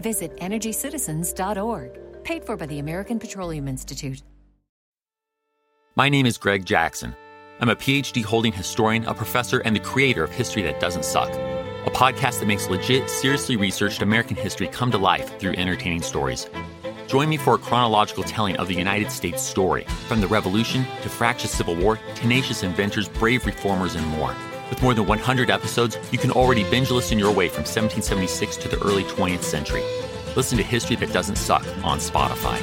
Visit EnergyCitizens.org. Paid for by the American Petroleum Institute. My name is Greg Jackson. I'm a PhD holding historian, a professor, and the creator of History That Doesn't Suck, a podcast that makes legit, seriously researched American history come to life through entertaining stories. Join me for a chronological telling of the United States story, from the Revolution to fractious Civil War, tenacious inventors, brave reformers, and more. With more than 100 episodes, you can already binge listen your way from 1776 to the early 20th century. Listen to History That Doesn't Suck on Spotify.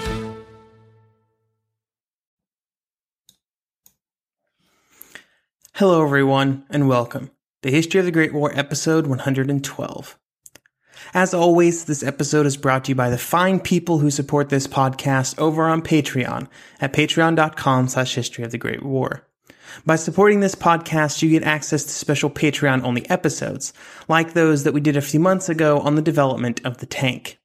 Hello, everyone, and welcome to History of the Great War, episode 112. As always, this episode is brought to you by the fine people who support this podcast over on Patreon at patreon.com slash history of the Great War. By supporting this podcast, you get access to special Patreon only episodes, like those that we did a few months ago on the development of the tank.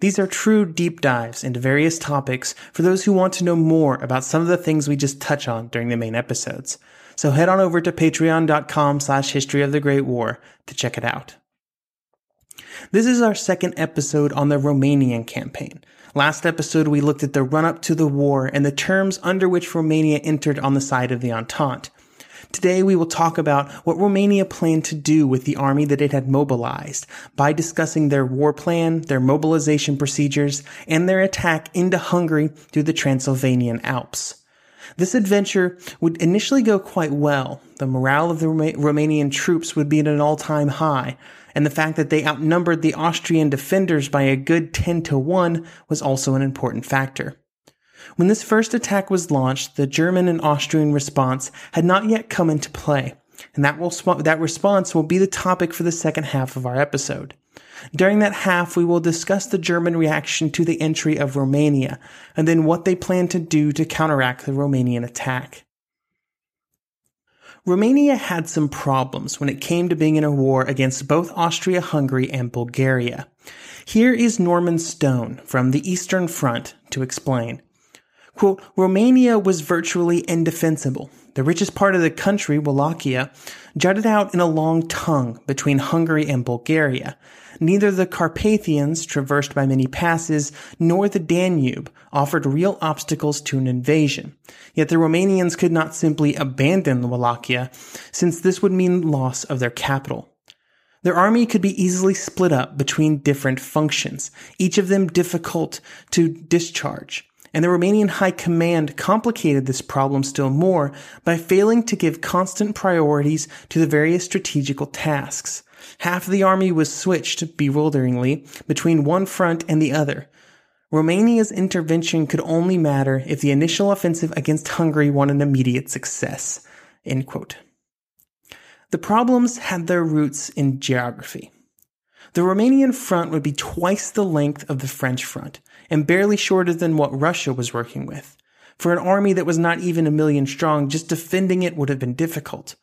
These are true deep dives into various topics for those who want to know more about some of the things we just touch on during the main episodes. So head on over to patreon.com slash history of the Great War to check it out. This is our second episode on the Romanian campaign. Last episode, we looked at the run up to the war and the terms under which Romania entered on the side of the Entente. Today, we will talk about what Romania planned to do with the army that it had mobilized by discussing their war plan, their mobilization procedures, and their attack into Hungary through the Transylvanian Alps. This adventure would initially go quite well. The morale of the Romanian troops would be at an all-time high, and the fact that they outnumbered the Austrian defenders by a good 10 to 1 was also an important factor. When this first attack was launched, the German and Austrian response had not yet come into play, and that, will, that response will be the topic for the second half of our episode. During that half, we will discuss the German reaction to the entry of Romania, and then what they plan to do to counteract the Romanian attack. Romania had some problems when it came to being in a war against both Austria-Hungary and Bulgaria. Here is Norman Stone from the Eastern Front to explain. Quote, Romania was virtually indefensible. The richest part of the country, Wallachia, jutted out in a long tongue between Hungary and Bulgaria. Neither the Carpathians, traversed by many passes, nor the Danube offered real obstacles to an invasion. Yet the Romanians could not simply abandon Wallachia, since this would mean loss of their capital. Their army could be easily split up between different functions, each of them difficult to discharge. And the Romanian High Command complicated this problem still more by failing to give constant priorities to the various strategical tasks. Half the army was switched, bewilderingly, between one front and the other. Romania's intervention could only matter if the initial offensive against Hungary won an immediate success. The problems had their roots in geography. The Romanian front would be twice the length of the French front, and barely shorter than what Russia was working with. For an army that was not even a million strong, just defending it would have been difficult.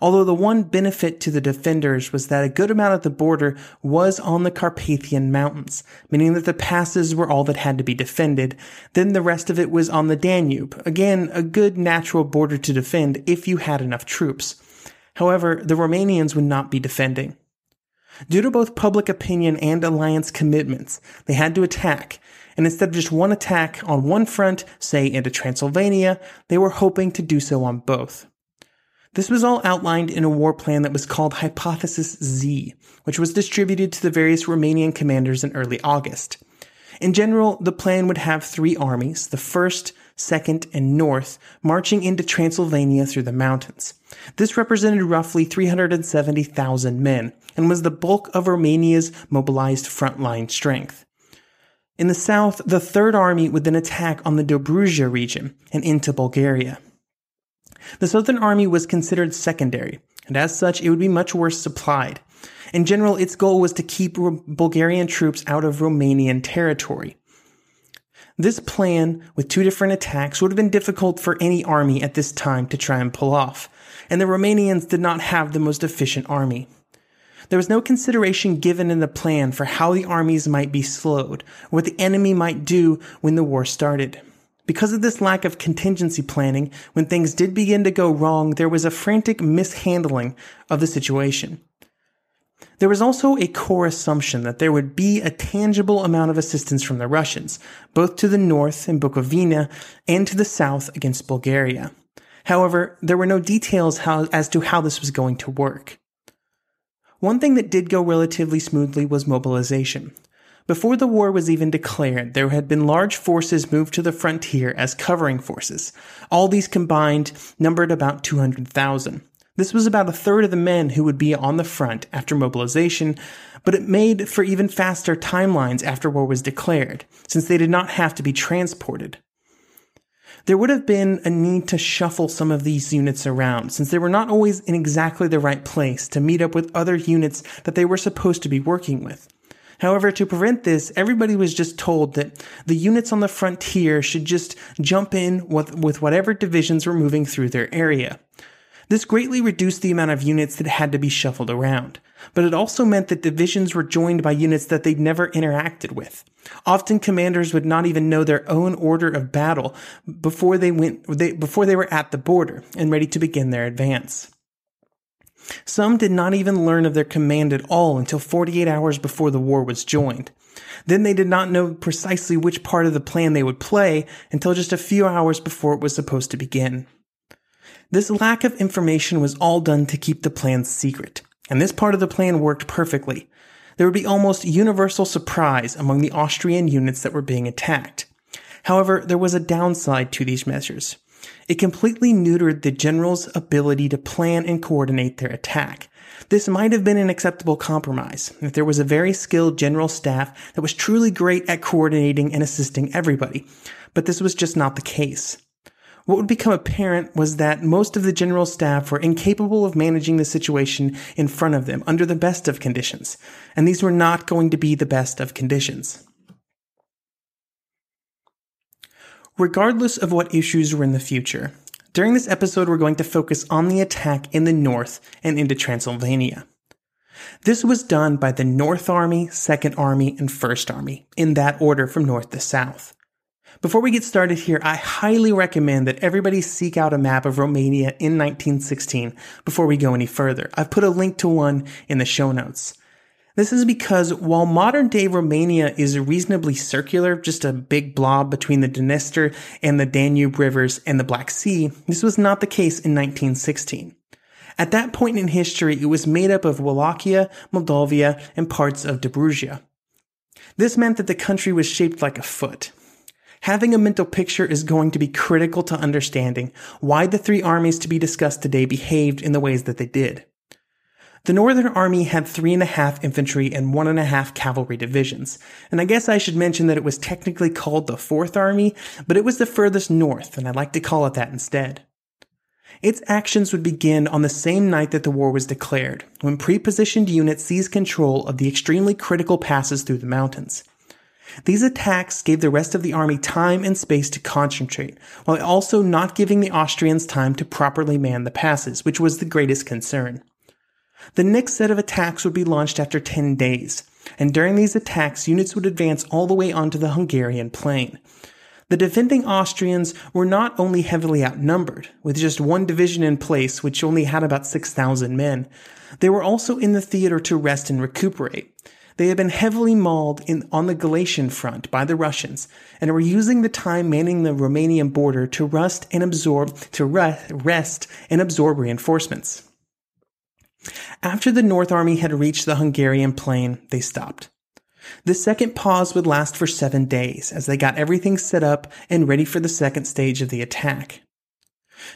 Although the one benefit to the defenders was that a good amount of the border was on the Carpathian Mountains, meaning that the passes were all that had to be defended, then the rest of it was on the Danube. Again, a good natural border to defend if you had enough troops. However, the Romanians would not be defending. Due to both public opinion and alliance commitments, they had to attack, and instead of just one attack on one front, say into Transylvania, they were hoping to do so on both. This was all outlined in a war plan that was called Hypothesis Z, which was distributed to the various Romanian commanders in early August. In general, the plan would have three armies, the first, second, and north, marching into Transylvania through the mountains. This represented roughly 370,000 men, and was the bulk of Romania's mobilized frontline strength. In the south, the Third Army would then attack on the Dobruja region and into Bulgaria. The Southern Army was considered secondary, and as such, it would be much worse supplied. In general, its goal was to keep Bulgarian troops out of Romanian territory. This plan, with two different attacks, would have been difficult for any army at this time to try and pull off, and the Romanians did not have the most efficient army. There was no consideration given in the plan for how the armies might be slowed, or what the enemy might do when the war started. Because of this lack of contingency planning, when things did begin to go wrong, there was a frantic mishandling of the situation. There was also a core assumption that there would be a tangible amount of assistance from the Russians, both to the north in Bukovina and to the south against Bulgaria. However, there were no details how, as to how this was going to work. One thing that did go relatively smoothly was mobilization. Before the war was even declared, there had been large forces moved to the frontier as covering forces. All these combined numbered about 200,000. This was about a third of the men who would be on the front after mobilization, but it made for even faster timelines after war was declared, since they did not have to be transported. There would have been a need to shuffle some of these units around, since they were not always in exactly the right place to meet up with other units that they were supposed to be working with. However, to prevent this, everybody was just told that the units on the frontier should just jump in with, with whatever divisions were moving through their area. This greatly reduced the amount of units that had to be shuffled around, but it also meant that divisions were joined by units that they'd never interacted with. Often commanders would not even know their own order of battle before they went, they, before they were at the border and ready to begin their advance. Some did not even learn of their command at all until 48 hours before the war was joined. Then they did not know precisely which part of the plan they would play until just a few hours before it was supposed to begin. This lack of information was all done to keep the plan secret, and this part of the plan worked perfectly. There would be almost universal surprise among the Austrian units that were being attacked. However, there was a downside to these measures. It completely neutered the general's ability to plan and coordinate their attack. This might have been an acceptable compromise if there was a very skilled general staff that was truly great at coordinating and assisting everybody, but this was just not the case. What would become apparent was that most of the general staff were incapable of managing the situation in front of them under the best of conditions, and these were not going to be the best of conditions. Regardless of what issues were in the future, during this episode we're going to focus on the attack in the north and into Transylvania. This was done by the North Army, Second Army, and First Army, in that order from north to south. Before we get started here, I highly recommend that everybody seek out a map of Romania in 1916 before we go any further. I've put a link to one in the show notes. This is because while modern day Romania is reasonably circular, just a big blob between the Dniester and the Danube rivers and the Black Sea, this was not the case in 1916. At that point in history, it was made up of Wallachia, Moldavia, and parts of Dobruja. This meant that the country was shaped like a foot. Having a mental picture is going to be critical to understanding why the three armies to be discussed today behaved in the ways that they did. The Northern Army had three and a half infantry and one and a half cavalry divisions. And I guess I should mention that it was technically called the Fourth Army, but it was the furthest north, and I'd like to call it that instead. Its actions would begin on the same night that the war was declared, when pre-positioned units seized control of the extremely critical passes through the mountains. These attacks gave the rest of the army time and space to concentrate, while also not giving the Austrians time to properly man the passes, which was the greatest concern. The next set of attacks would be launched after 10 days, and during these attacks, units would advance all the way onto the Hungarian plain. The defending Austrians were not only heavily outnumbered, with just one division in place, which only had about 6,000 men, they were also in the theater to rest and recuperate. They had been heavily mauled in, on the Galician front by the Russians and were using the time manning the Romanian border to rust and absorb, to rest and absorb reinforcements. After the North Army had reached the Hungarian plain, they stopped. The second pause would last for seven days as they got everything set up and ready for the second stage of the attack.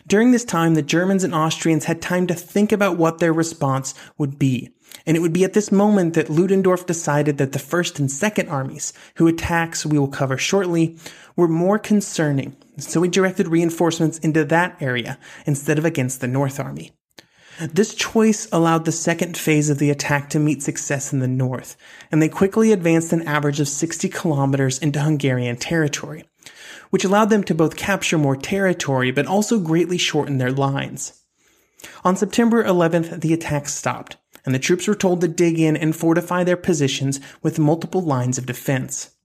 During this time, the Germans and Austrians had time to think about what their response would be. And it would be at this moment that Ludendorff decided that the first and second armies, whose attacks we will cover shortly, were more concerning. So he directed reinforcements into that area instead of against the North Army. This choice allowed the second phase of the attack to meet success in the north, and they quickly advanced an average of 60 kilometers into Hungarian territory, which allowed them to both capture more territory but also greatly shorten their lines. On September 11th, the attack stopped, and the troops were told to dig in and fortify their positions with multiple lines of defense.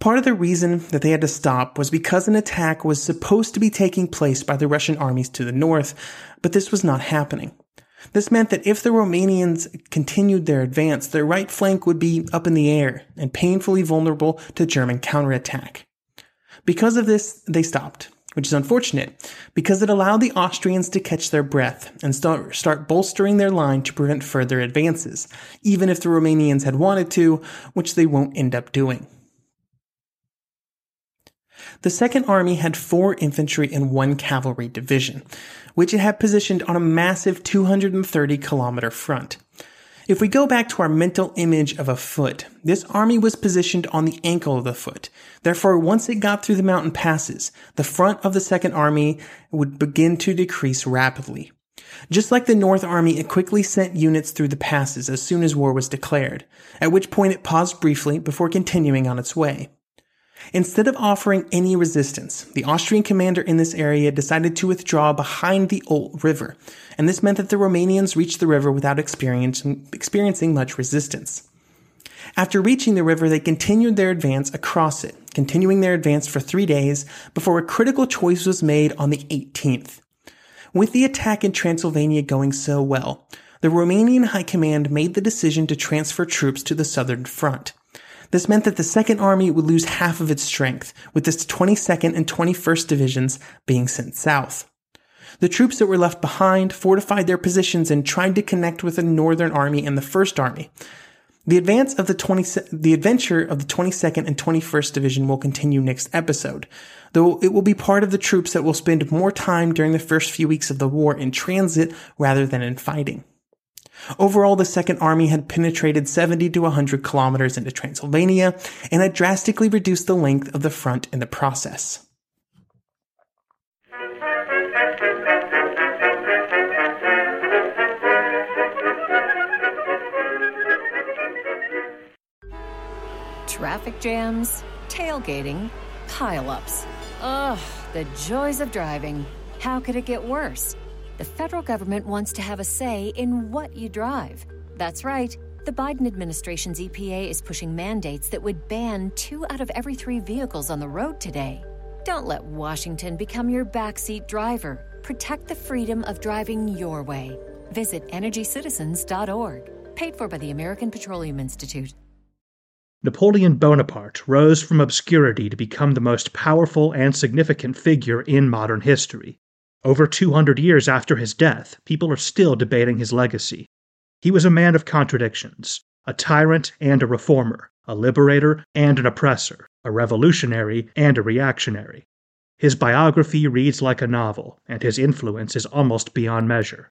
Part of the reason that they had to stop was because an attack was supposed to be taking place by the Russian armies to the north, but this was not happening. This meant that if the Romanians continued their advance, their right flank would be up in the air and painfully vulnerable to German counterattack. Because of this, they stopped, which is unfortunate because it allowed the Austrians to catch their breath and start, start bolstering their line to prevent further advances, even if the Romanians had wanted to, which they won't end up doing. The Second Army had four infantry and one cavalry division, which it had positioned on a massive 230 kilometer front. If we go back to our mental image of a foot, this army was positioned on the ankle of the foot. Therefore, once it got through the mountain passes, the front of the Second Army would begin to decrease rapidly. Just like the North Army, it quickly sent units through the passes as soon as war was declared, at which point it paused briefly before continuing on its way. Instead of offering any resistance, the Austrian commander in this area decided to withdraw behind the Olt River, and this meant that the Romanians reached the river without experiencing, much resistance. After reaching the river, they continued their advance across it, continuing their advance for three days before a critical choice was made on the 18th. With the attack in Transylvania going so well, the Romanian High Command made the decision to transfer troops to the southern front. This meant that the Second Army would lose half of its strength, with its 22nd and 21st Divisions being sent south. The troops that were left behind fortified their positions and tried to connect with the Northern Army and the First Army. The advance of the 20, the adventure of the 22nd and 21st Division will continue next episode, though it will be part of the troops that will spend more time during the first few weeks of the war in transit rather than in fighting. Overall, the Second Army had penetrated 70 to 100 kilometers into Transylvania and had drastically reduced the length of the front in the process. Traffic jams, tailgating, pileups. Ugh, the joys of driving. How could it get worse? The federal government wants to have a say in what you drive. That's right. The Biden administration's EPA is pushing mandates that would ban two out of every three vehicles on the road today. Don't let Washington become your backseat driver. Protect the freedom of driving your way. Visit EnergyCitizens.org. Paid for by the American Petroleum Institute. Napoleon Bonaparte rose from obscurity to become the most powerful and significant figure in modern history. Over 200 years after his death, people are still debating his legacy. He was a man of contradictions, a tyrant and a reformer, a liberator and an oppressor, a revolutionary and a reactionary. His biography reads like a novel, and his influence is almost beyond measure.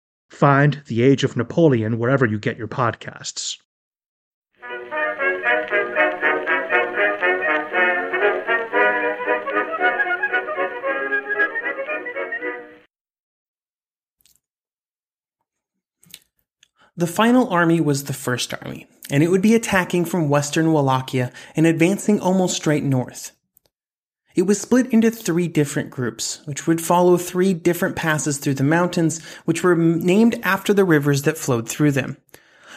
Find The Age of Napoleon wherever you get your podcasts. The final army was the First Army, and it would be attacking from western Wallachia and advancing almost straight north. It was split into three different groups, which would follow three different passes through the mountains, which were named after the rivers that flowed through them.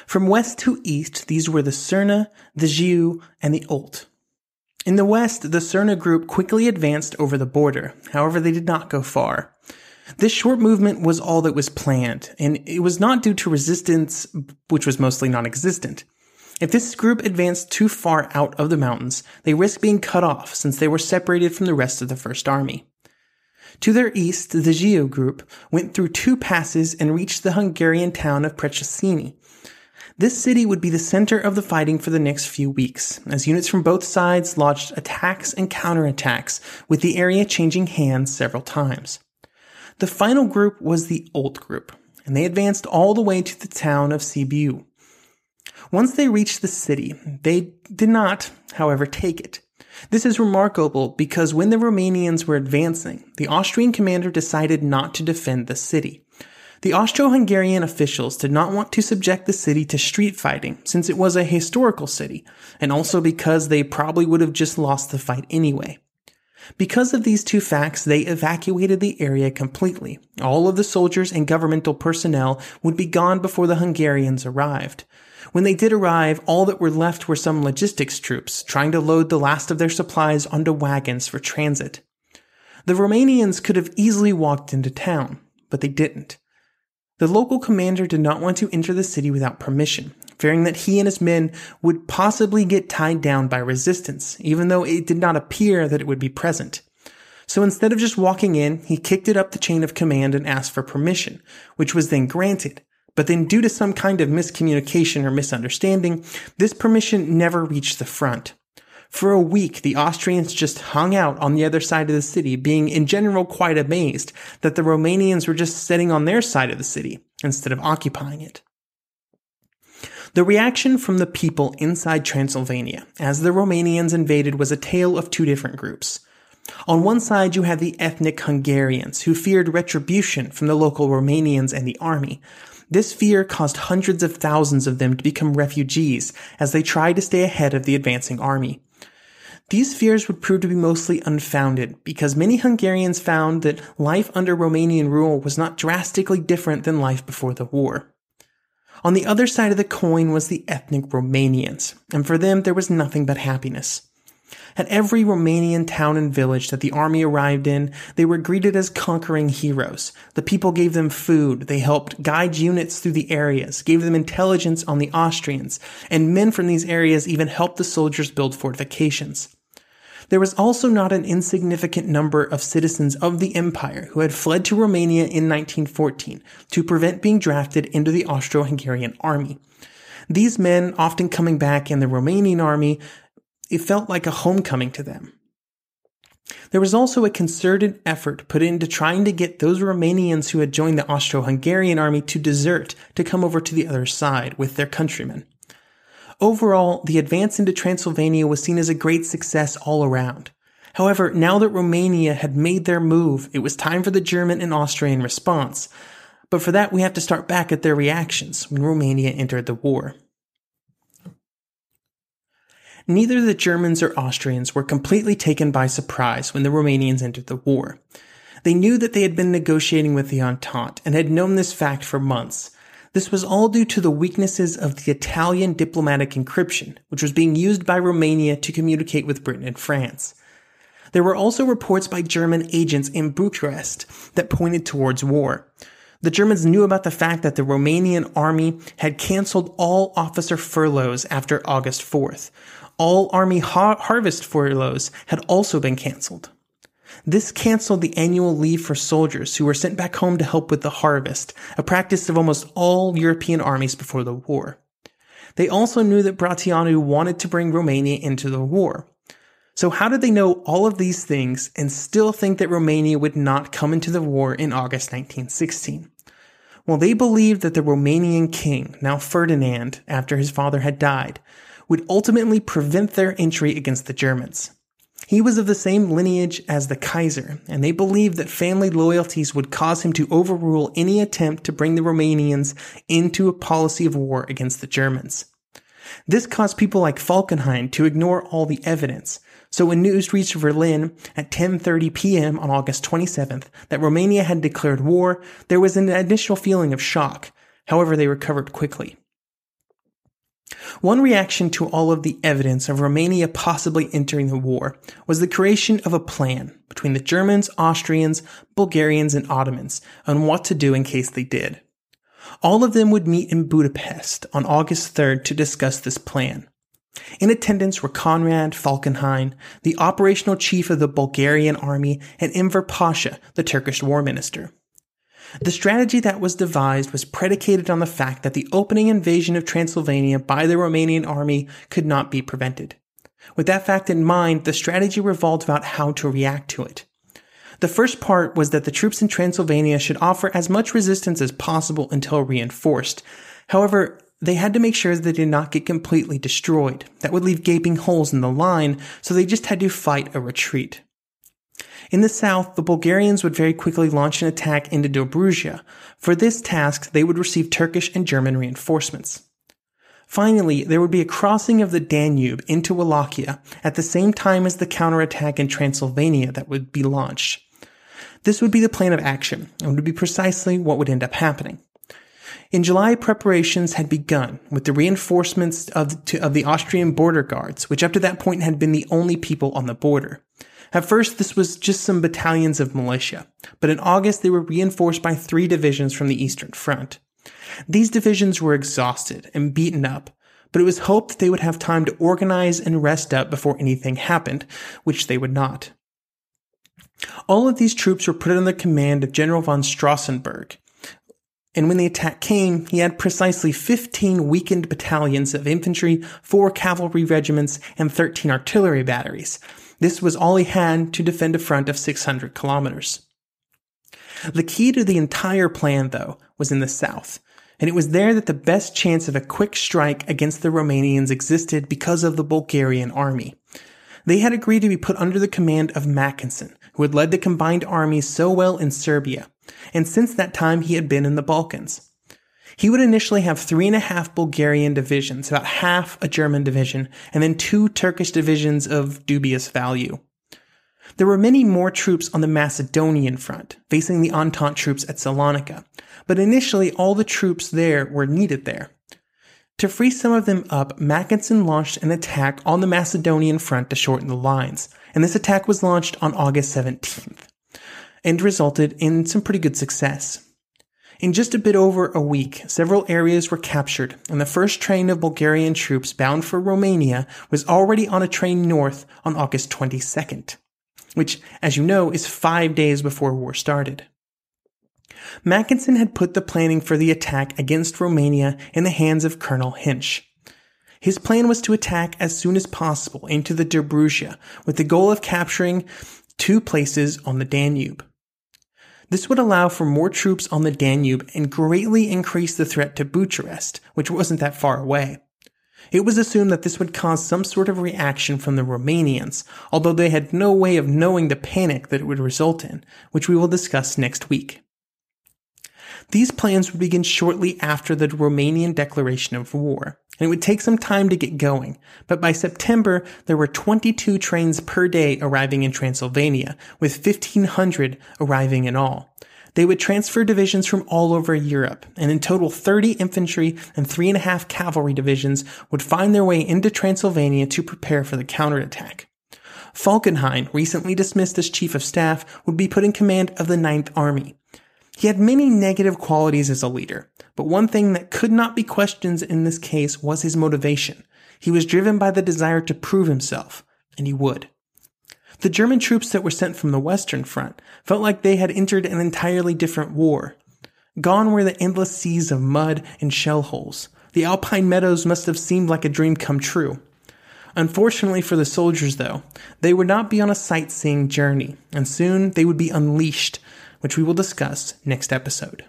From west to east, these were the Cerna, the Jiu, and the Olt. In the west, the Cerna group quickly advanced over the border. However, they did not go far. This short movement was all that was planned, and it was not due to resistance, which was mostly non-existent. If this group advanced too far out of the mountains, they risked being cut off since they were separated from the rest of the First Army. To their east, the Jiu group went through two passes and reached the Hungarian town of Petroșani. This city would be the center of the fighting for the next few weeks, as units from both sides launched attacks and counterattacks, with the area changing hands several times. The final group was the Olt Group, and they advanced all the way to the town of Sibiu. Once they reached the city, they did not, however, take it. This is remarkable because when the Romanians were advancing, the Austrian commander decided not to defend the city. The Austro-Hungarian officials did not want to subject the city to street fighting since it was a historical city, and also because they probably would have just lost the fight anyway. Because of these two facts, they evacuated the area completely. All of the soldiers and governmental personnel would be gone before the Hungarians arrived. When they did arrive, all that were left were some logistics troops trying to load the last of their supplies onto wagons for transit. The Romanians could have easily walked into town, but they didn't. The local commander did not want to enter the city without permission, fearing that he and his men would possibly get tied down by resistance, even though it did not appear that it would be present. So instead of just walking in, he kicked it up the chain of command and asked for permission, which was then granted. But then due to some kind of miscommunication or misunderstanding, this permission never reached the front. For a week, the Austrians just hung out on the other side of the city, being in general quite amazed that the Romanians were just sitting on their side of the city instead of occupying it. The reaction from the people inside Transylvania as the Romanians invaded was a tale of two different groups. On one side, you had the ethnic Hungarians who feared retribution from the local Romanians and the army. This fear caused hundreds of thousands of them to become refugees as they tried to stay ahead of the advancing army. These fears would prove to be mostly unfounded because many Hungarians found that life under Romanian rule was not drastically different than life before the war. On the other side of the coin was the ethnic Romanians, and for them there was nothing but happiness. At every Romanian town and village that the army arrived in, they were greeted as conquering heroes. The people gave them food, they helped guide units through the areas, gave them intelligence on the Austrians, and men from these areas even helped the soldiers build fortifications. There was also not an insignificant number of citizens of the empire who had fled to Romania in 1914 to prevent being drafted into the Austro-Hungarian army. These men, often coming back in the Romanian army, it felt like a homecoming to them. There was also a concerted effort put into trying to get those Romanians who had joined the Austro-Hungarian army to desert to come over to the other side with their countrymen. Overall, the advance into Transylvania was seen as a great success all around. However, now that Romania had made their move, it was time for the German and Austrian response. But for that, we have to start back at their reactions when Romania entered the war. Neither the Germans or Austrians were completely taken by surprise when the Romanians entered the war. They knew that they had been negotiating with the Entente and had known this fact for months, this was all due to the weaknesses of the Italian diplomatic encryption, which was being used by Romania to communicate with Britain and France. There were also reports by German agents in Bucharest that pointed towards war. The Germans knew about the fact that the Romanian army had canceled all officer furloughs after August 4th. All army ha- harvest furloughs had also been canceled. This canceled the annual leave for soldiers who were sent back home to help with the harvest, a practice of almost all European armies before the war. They also knew that Brătianu wanted to bring Romania into the war. So how did they know all of these things and still think that Romania would not come into the war in August 1916? Well, they believed that the Romanian king, now Ferdinand, after his father had died, would ultimately prevent their entry against the Germans. He was of the same lineage as the Kaiser, and they believed that family loyalties would cause him to overrule any attempt to bring the Romanians into a policy of war against the Germans. This caused people like Falkenhayn to ignore all the evidence. So when news reached Berlin at 10:30 p.m. on August 27th that Romania had declared war, there was an initial feeling of shock. However, they recovered quickly. One reaction to all of the evidence of Romania possibly entering the war was the creation of a plan between the Germans, Austrians, Bulgarians, and Ottomans on what to do in case they did. All of them would meet in Budapest on August 3rd to discuss this plan. In attendance were Conrad Falkenhayn, the operational chief of the Bulgarian army, and Enver Pasha, the Turkish war minister. The strategy that was devised was predicated on the fact that the opening invasion of Transylvania by the Romanian army could not be prevented. With that fact in mind, the strategy revolved about how to react to it. The first part was that the troops in Transylvania should offer as much resistance as possible until reinforced. However, they had to make sure that they did not get completely destroyed. That would leave gaping holes in the line, so they just had to fight a retreat. In the south, the Bulgarians would very quickly launch an attack into Dobruja. For this task, they would receive Turkish and German reinforcements. Finally, there would be a crossing of the Danube into Wallachia at the same time as the counterattack in Transylvania that would be launched. This would be the plan of action and would be precisely what would end up happening. In July, preparations had begun with the reinforcements of the, of the Austrian border guards, which up to that point had been the only people on the border. At first, this was just some battalions of militia, but in August they were reinforced by three divisions from the Eastern Front. These divisions were exhausted and beaten up, but it was hoped they would have time to organize and rest up before anything happened, which they would not. All of these troops were put under the command of General von Straussenburg, and when the attack came, he had precisely 15 weakened battalions of infantry, 4 cavalry regiments, and 13 artillery batteries. This was all he had to defend a front of 600 kilometers. The key to the entire plan, though, was in the south, and it was there that the best chance of a quick strike against the Romanians existed because of the Bulgarian army. They had agreed to be put under the command of Mackensen, who had led the combined armies so well in Serbia, and since that time he had been in the Balkans. He would initially have three and a half Bulgarian divisions, about half a German division, and then two Turkish divisions of dubious value. There were many more troops on the Macedonian front, facing the Entente troops at Salonika, but initially all the troops there were needed there. To free some of them up, Mackensen launched an attack on the Macedonian front to shorten the lines, and this attack was launched on August 17th and resulted in some pretty good success. In just a bit over a week, several areas were captured, and the first train of Bulgarian troops bound for Romania was already on a train north on August 22nd, which, as you know, is five days before war started. Mackensen had put the planning for the attack against Romania in the hands of Colonel Hentsch. His plan was to attack as soon as possible into the Dobruja with the goal of capturing two places on the Danube. This would allow for more troops on the Danube and greatly increase the threat to Bucharest, which wasn't that far away. It was assumed that this would cause some sort of reaction from the Romanians, although they had no way of knowing the panic that it would result in, which we will discuss next week. These plans would begin shortly after the Romanian declaration of war, and it would take some time to get going, but by September there were 22 trains per day arriving in Transylvania, with 1500 arriving in all. They would transfer divisions from all over Europe, and in total 30 infantry and three and a half cavalry divisions would find their way into Transylvania to prepare for the counterattack. Falkenhayn, recently dismissed as chief of staff, would be put in command of the Ninth Army. He had many negative qualities as a leader, but one thing that could not be questioned in this case was his motivation. He was driven by the desire to prove himself, and he would. The German troops that were sent from the Western Front felt like they had entered an entirely different war. Gone were the endless seas of mud and shell holes. The alpine meadows must have seemed like a dream come true. Unfortunately for the soldiers, though, they would not be on a sightseeing journey, and soon they would be unleashed which we will discuss next episode.